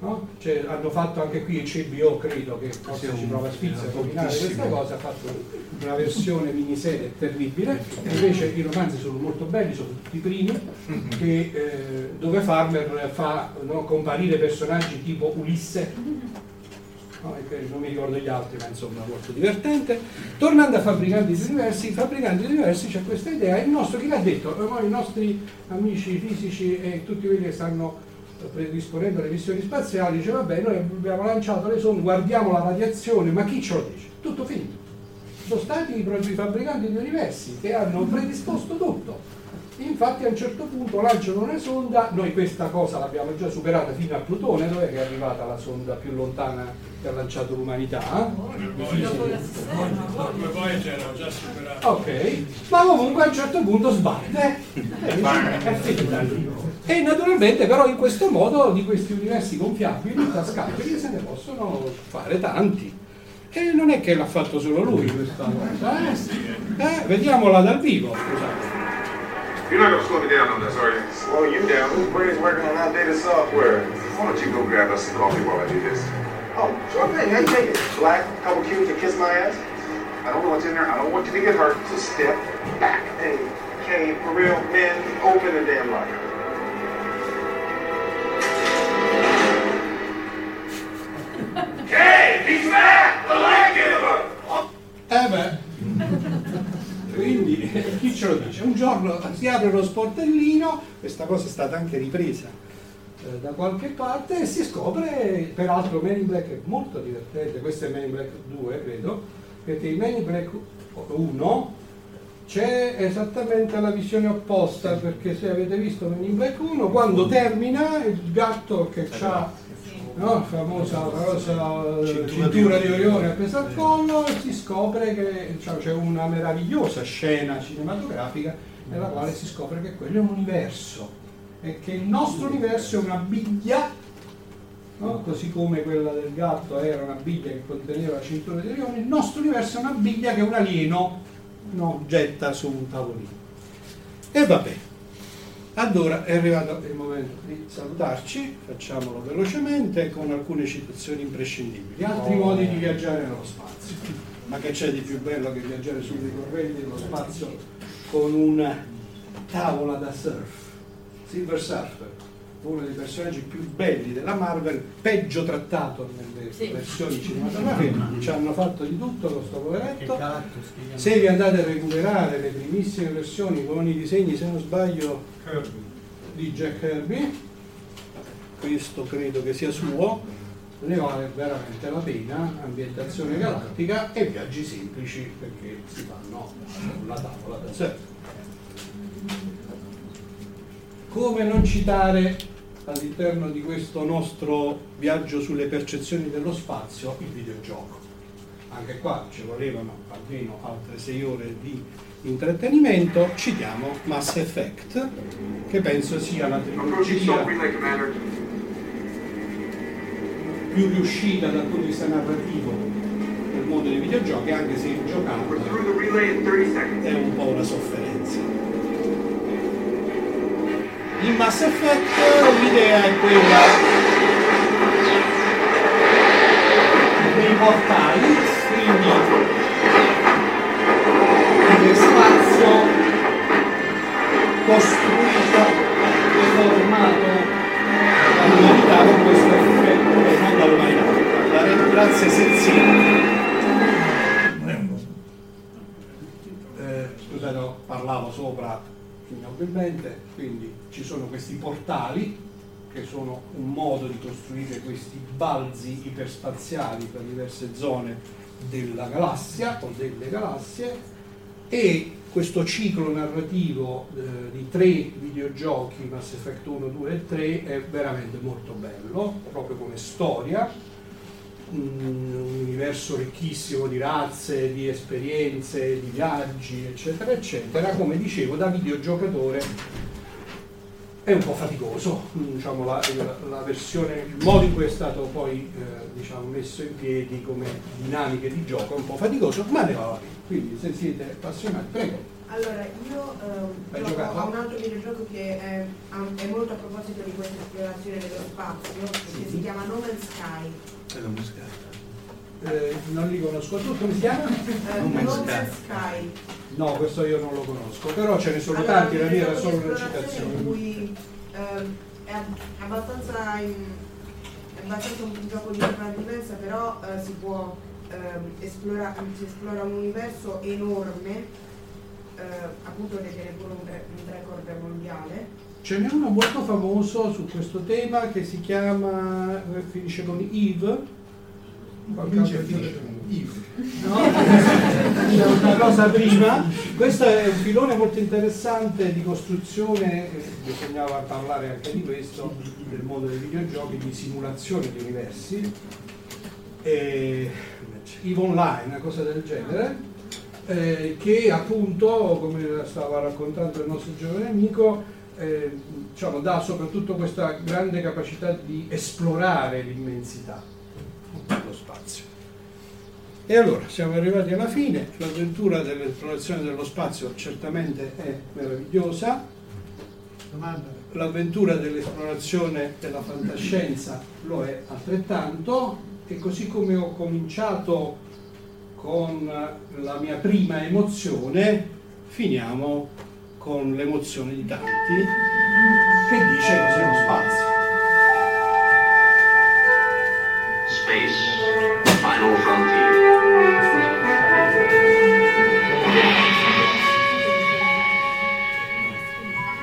No? Cioè, hanno fatto anche qui il CBO, credo che forse ci prova Spizia a combinare questa cosa, ha fatto una versione miniserie terribile, invece i romanzi sono molto belli, sono tutti i primi, che, eh, dove Farmer fa no, comparire personaggi tipo Ulisse, che non mi ricordo gli altri, ma insomma molto divertente. Tornando a Fabbricanti di Universi, Fabbricanti di Universi c'è questa idea, il nostro, chi l'ha detto? Eh, I nostri amici fisici e tutti quelli che stanno predisponendo le missioni spaziali, dice vabbè noi abbiamo lanciato le sonde, guardiamo la radiazione, ma chi ce lo dice? Tutto finito. Sono stati i propri fabbricanti di universi che hanno predisposto tutto. Infatti a un certo punto lanciano una sonda, noi questa cosa l'abbiamo già superata fino a Plutone, dove è arrivata la sonda più lontana che ha lanciato l'umanità? Ok, ma comunque a un certo punto sbatte e finita lì. E naturalmente però in questo modo di questi universi gonfiabili, tascabili, se ne possono fare tanti. E non è che l'ha fatto solo lui questa cosa, eh? Eh, vediamola dal vivo, scusate. You're not gonna slow me down on this, are you? Slow you down? Who's brain's working on outdated software? Why don't you go grab us some coffee while I do this? Oh, sure thing. How you take it? Black, couple cubes to kiss my ass? I don't know what's in there. I don't want you to get hurt, so step back. Hey, Kane, for real, man, open the damn locker. Kane, he's back! Ce lo dice? Un giorno si apre lo sportellino, questa cosa è stata anche ripresa eh, da qualche parte e si scopre, peraltro Man in Black è molto divertente, questo è Man in Black 2 credo, perché in Man in Black 1 c'è esattamente la visione opposta, perché se avete visto Man in Black 1, quando termina il gatto che ha no? famosa, famosa eh, Cintura cintura di Orione. Appesa al collo e si scopre che cioè, c'è una meravigliosa scena cinematografica nella quale si scopre che quello è un universo e che il nostro universo è una biglia no? così come quella del gatto era una biglia che conteneva la cintura di Orione il nostro universo è una biglia che un alieno no, getta su un tavolino e vabbè allora è arrivato il momento di salutarci, facciamolo velocemente con alcune citazioni imprescindibili, altri Oh. modi di viaggiare nello spazio. Ma che c'è di più bello che viaggiare sulle correnti dello spazio con una tavola da surf? Silver Surfer, uno dei personaggi più belli della Marvel, peggio trattato nelle Sì. versioni cinematografiche, ci hanno fatto di tutto con sto Che poveretto. Se vi andate a recuperare le primissime versioni con i disegni, se non sbaglio, di Jack Kirby, questo credo che sia suo, ne vale veramente la pena, ambientazione galattica e viaggi semplici perché si fanno sulla tavola da sé. Come non citare all'interno di questo nostro viaggio sulle percezioni dello spazio il videogioco? Anche qua ci volevano almeno altre sei ore di intrattenimento, citiamo Mass Effect, che penso sia la trilogia più riuscita dal punto di vista narrativo nel mondo dei videogiochi, anche se We're giocato through the relay in 30 seconds. è un po' una sofferenza. In Mass Effect l'idea è quella dei portali, quindi del spazio costruito e formato dall'umanità con questo effetto, eh, non dall'umanità, dalle razze senzienti eh, scusate, no, parlavo sopra ignobilmente, quindi ci sono questi portali che sono un modo di costruire questi balzi iperspaziali per diverse zone della galassia o delle galassie e questo ciclo narrativo eh, di tre videogiochi, Mass Effect 1, 2 e 3, è veramente molto bello, proprio come storia, un universo ricchissimo di razze, di esperienze, di viaggi, eccetera, eccetera, come dicevo, da videogiocatore è un po' faticoso, diciamo, la, la- versione, il modo in cui è stato poi eh, diciamo, messo in piedi come dinamiche di gioco è un po' faticoso, ma ne va la pena. Quindi se siete appassionati, prego. Allora, io ehm, gioco giocato? a un altro videogioco che è, è molto a proposito di questa esplorazione dello spazio, che si chiama No Man's Sky. La musica. Eh, non li conosco tutti, come si chiama? Eh, Man's, Sky. No, questo io non lo conosco, però ce ne sono Allora, tanti, la mia era videogioco solo una citazione. in cui ehm, è ab- abbastanza, in- è abbastanza un gioco di sopravvivenza, però eh, si può ehm, esplora- si esplora un universo enorme, eh, appunto detiene pure un, re- un record mondiale. Ce n'è uno molto famoso su questo tema che si chiama, eh, finisce con Eve. E con Eve. No? C'è una cosa prima. Questo è un filone molto interessante di costruzione, eh, bisognava parlare anche di questo, del mondo dei videogiochi, di simulazione di universi. E, Eve Online, una cosa del genere, eh, che appunto, come stava raccontando il nostro giovane amico, eh, diciamo, dà soprattutto questa grande capacità di esplorare l'immensità spazio. E allora siamo arrivati alla fine, l'avventura dell'esplorazione dello spazio certamente è meravigliosa, Domanda. l'avventura dell'esplorazione della fantascienza lo è altrettanto e così come ho cominciato con la mia prima emozione, finiamo con l'emozione di tanti che dice cos'è lo spazio. Space, final frontier.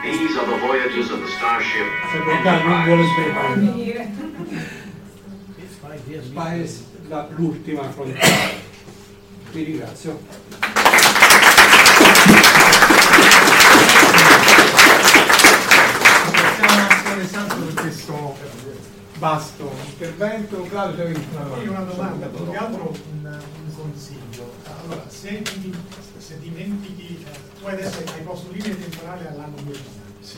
These are the voyages of the starship. Se Bocca non vuole smettere. Finire. Spice, la- l'ultima frontiera. Vi ringrazio. Ringraziamo Massimo Alessandro per questo vasto intervento. Claudio, avevi una domanda? Sì, una domanda, più che altro un, un consiglio. Allora, se, ti- se dimentichi, eh, tu adesso hai posto linee temporali all'anno 2000,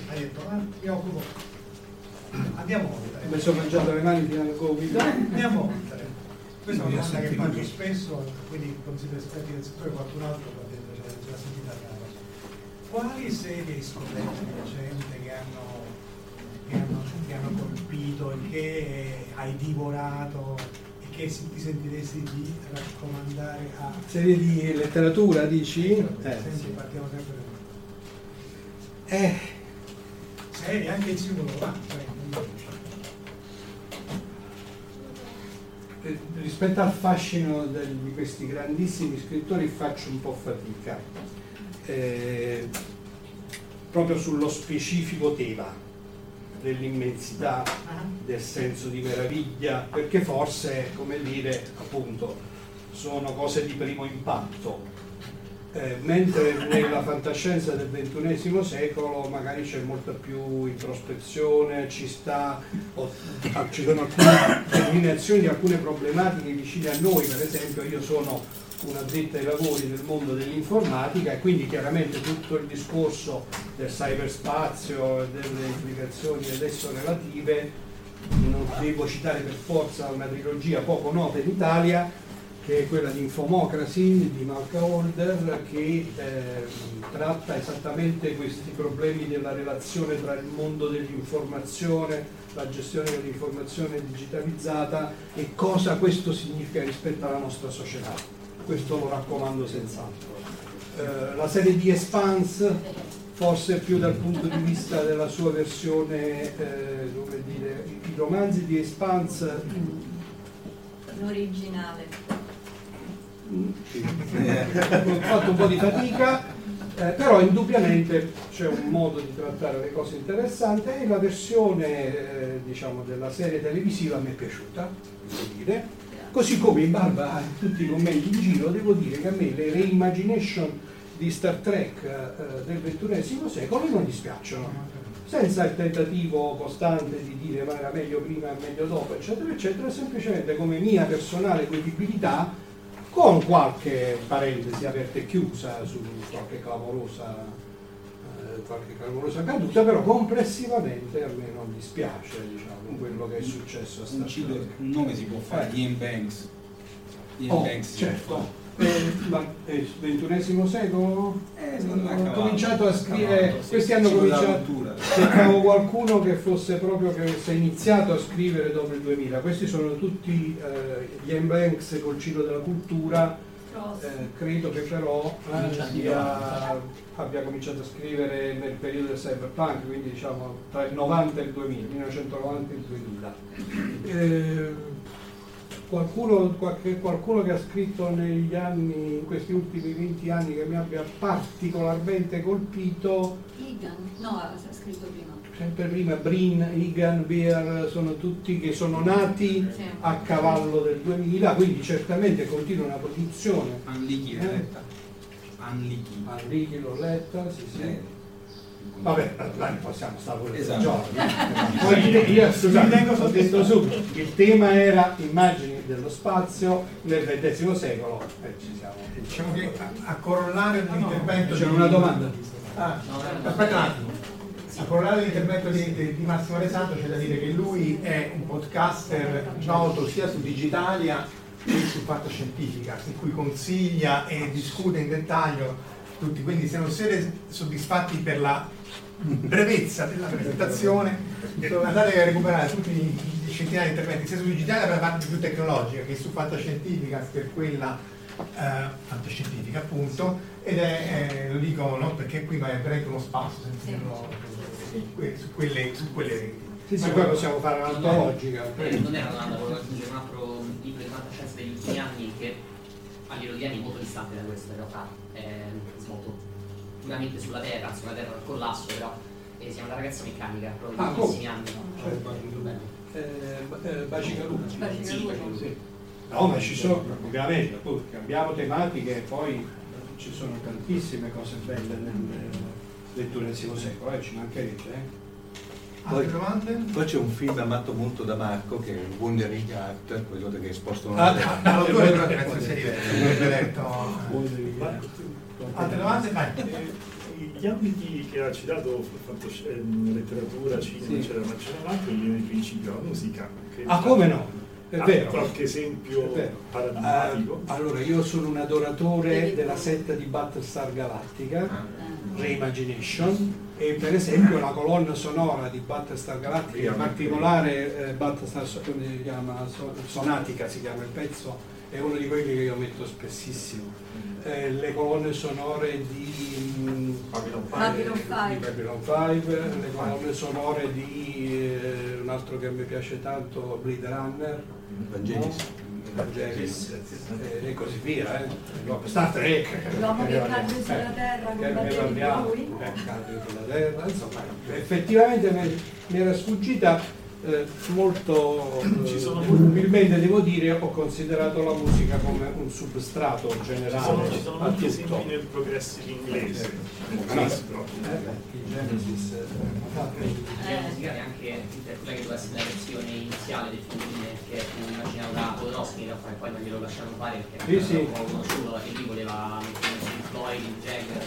hai detto, ah, mi occupo, andiamo oltre. Mi sono mangiato le mani fino al Covid. Andiamo oltre. Questa è una domanda che faccio spesso, quindi consiglio esperti del settore, qualcun altro qua dentro l'ha già sentita a casa. Quali serie di gente che hanno, che hanno, che hanno colpito e che hai divorato e che ti sentiresti di raccomandare a... Serie di letteratura, dici? Eh, Senti, sì. partiamo sempre da Eh, Serie, anche il singolo va, eh, rispetto al fascino del- di questi grandissimi scrittori faccio un po' fatica. Eh, proprio sullo specifico tema dell'immensità, del senso di meraviglia, perché forse, come dire, appunto, sono cose di primo impatto. Eh, mentre nella fantascienza del XXI secolo magari c'è molta più introspezione, ci, sta, o- ah, ci sono alcune delineazioni di alcune problematiche vicine a noi, per esempio io sono un addetto ai lavori nel mondo dell'informatica e quindi chiaramente tutto il discorso del cyberspazio e delle implicazioni adesso relative non devo citare per forza una trilogia poco nota in Italia che è quella di Infomocracy di Malca Holder che eh, tratta esattamente questi problemi della relazione tra il mondo dell'informazione, la gestione dell'informazione digitalizzata e cosa questo significa rispetto alla nostra società. Questo lo raccomando senz'altro. Eh, la serie di Expanse, forse più dal punto di vista della sua versione, eh, come dire, i romanzi di Expanse L'originale. ho fatto un po' di fatica, eh, però indubbiamente c'è un modo di trattare le cose interessante e la versione eh, diciamo, della serie televisiva mi è piaciuta, devo dire. Così come in barba a tutti i commenti in giro, devo dire che a me le reimagination di Star Trek eh, del XXI secolo non dispiacciono. Senza il tentativo costante di dire ma era meglio prima e meglio dopo, eccetera, eccetera, semplicemente come mia personale godibilità con qualche parentesi aperta e chiusa su qualche clamorosa, eh, qualche clamorosa caduta, però complessivamente a me non dispiace diciamo, quello che è successo a Trek. un nome si può fare, Eh. Ian Banks. Ian Oh, Banks si certo. Eh, ma è il ventunesimo secolo? Eh, cavallo. cominciato a scrivere, cavallo, sì, questi hanno cominciato, cercavo qualcuno che fosse proprio, che avesse iniziato a scrivere dopo il 2000, questi sono tutti eh, gli Banks col ciclo della cultura, eh, credo che però eh, sia- 90. abbia cominciato a scrivere nel periodo del cyberpunk, quindi diciamo tra il 90 e il 2000, 1990 e il 2000. Eh, qualcuno, qualche- qualcuno che ha scritto negli anni, in questi ultimi 20 anni che mi abbia particolarmente colpito, Egan? No, ha scritto prima. Sempre prima Brin, Egan, Beer, sono tutti che sono nati a cavallo del 2000, quindi certamente continua una produzione. Anlichi l'hai letta? Anlichi. Anlichi l'ho letta, sì sì. Eh. Vabbè, dai, possiamo stare pure Esatto. giorni. Poi io, scusate, ho detto subito, il tema era immagini dello spazio nel XX secolo e ci siamo. Diciamo che a, a corollario dell'intervento C'è di- una domanda? Ah, aspetta un attimo. A corollario dell'intervento di, di- Massimo Alessandro c'è da dire che lui è un podcaster noto sia su Digitalia che su Fatto Scientifica, in cui consiglia e discute in dettaglio tutti. Quindi se non siete soddisfatti per la brevezza della presentazione, andate a recuperare tutti i centinaia di interventi sia su Digitalia per la parte più tecnologica che su Fatto Scientifica per quella eh, fantascientifica appunto. Ed è, eh, lo dico no, perché qui va veramente uno spazio sentirlo que- su quelle, su quelle reti. Sì, sì, poi possiamo fare un'antologica. Eh, non era una domanda, volevo aggiungere un altro libro di fantascienza degli ultimi anni che a livello di anni è molto distante da questo in realtà, è svolto puramente sulla Terra, una Terra al collasso però, e si chiama La ragazza meccanica, proprio Ah, di pochissimi come? anni. Molto bello. Eh, eh. Sì. Sì. No, ma ci sono, ovviamente, poi cambiamo tematiche e poi ci sono tantissime cose belle nel XXI secolo, eh, ci mancherebbe. Eh. Poi, poi c'è un film amato molto da Marco che è Wandering Art, quello che è esposto Ah, nella no, l'autore però penso sia diverso, letto. Altre domande? Vai. Eh, Gli ambiti che ha citato, fantasci- ehm, letteratura, cinema, Sì. eccetera, ma un altro in principio, la musica. Ah, come no? È Ha vero. qualche esempio paradigmatico? Eh, allora, io sono un adoratore della setta di Battlestar Galactica, Reimagination, e per esempio la colonna sonora di Battlestar Galactica, in particolare eh, Battlestar si chiama, So- Sonatica si chiama il pezzo, è uno di quelli che io metto spessissimo. Eh, le colonne sonore di mm, Babylon eh, Five. di Babylon 5, le colonne sonore di eh, un altro che mi piace tanto, Blade Runner, Vangelis. no? Vangelis, eh, e così via, eh. Star Trek, L'uomo che cadde parliamo, sulla terra, che con batteri parliamo, lui. eh, cadde sulla terra, insomma, effettivamente mi era sfuggita eh, molto Ci eh, umilmente devo dire ho considerato la musica come un substrato Ci generale sono, ci sono molti tutto. esempi nel progressive inglese, diciamo, Ah, questo eh, beh, il Genesis eh, musicale anche per quella che doveva essere la versione iniziale del film che fu immaginato da Jodorowsky in realtà e poi non glielo lasciarono fare perché Sì, era sì. un po' conosciuto e lui voleva mettere in Floyd, in Jagger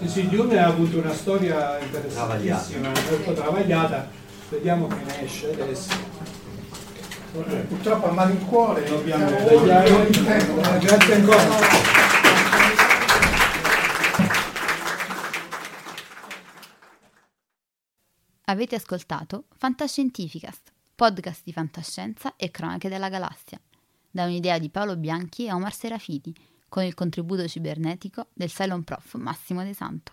Sì, sì, Dune ha avuto una storia interessantissima, molto travagliata. Vediamo che ne esce adesso. Eh, Purtroppo a male il cuore, dobbiamo Vediamo. Grazie ancora. Avete ascoltato Fantascientificast, podcast di fantascienza e cronache della galassia, da un'idea di Paolo Bianchi e Omar Serafiti, con il contributo cibernetico del Cylon Prof Massimo De Santo.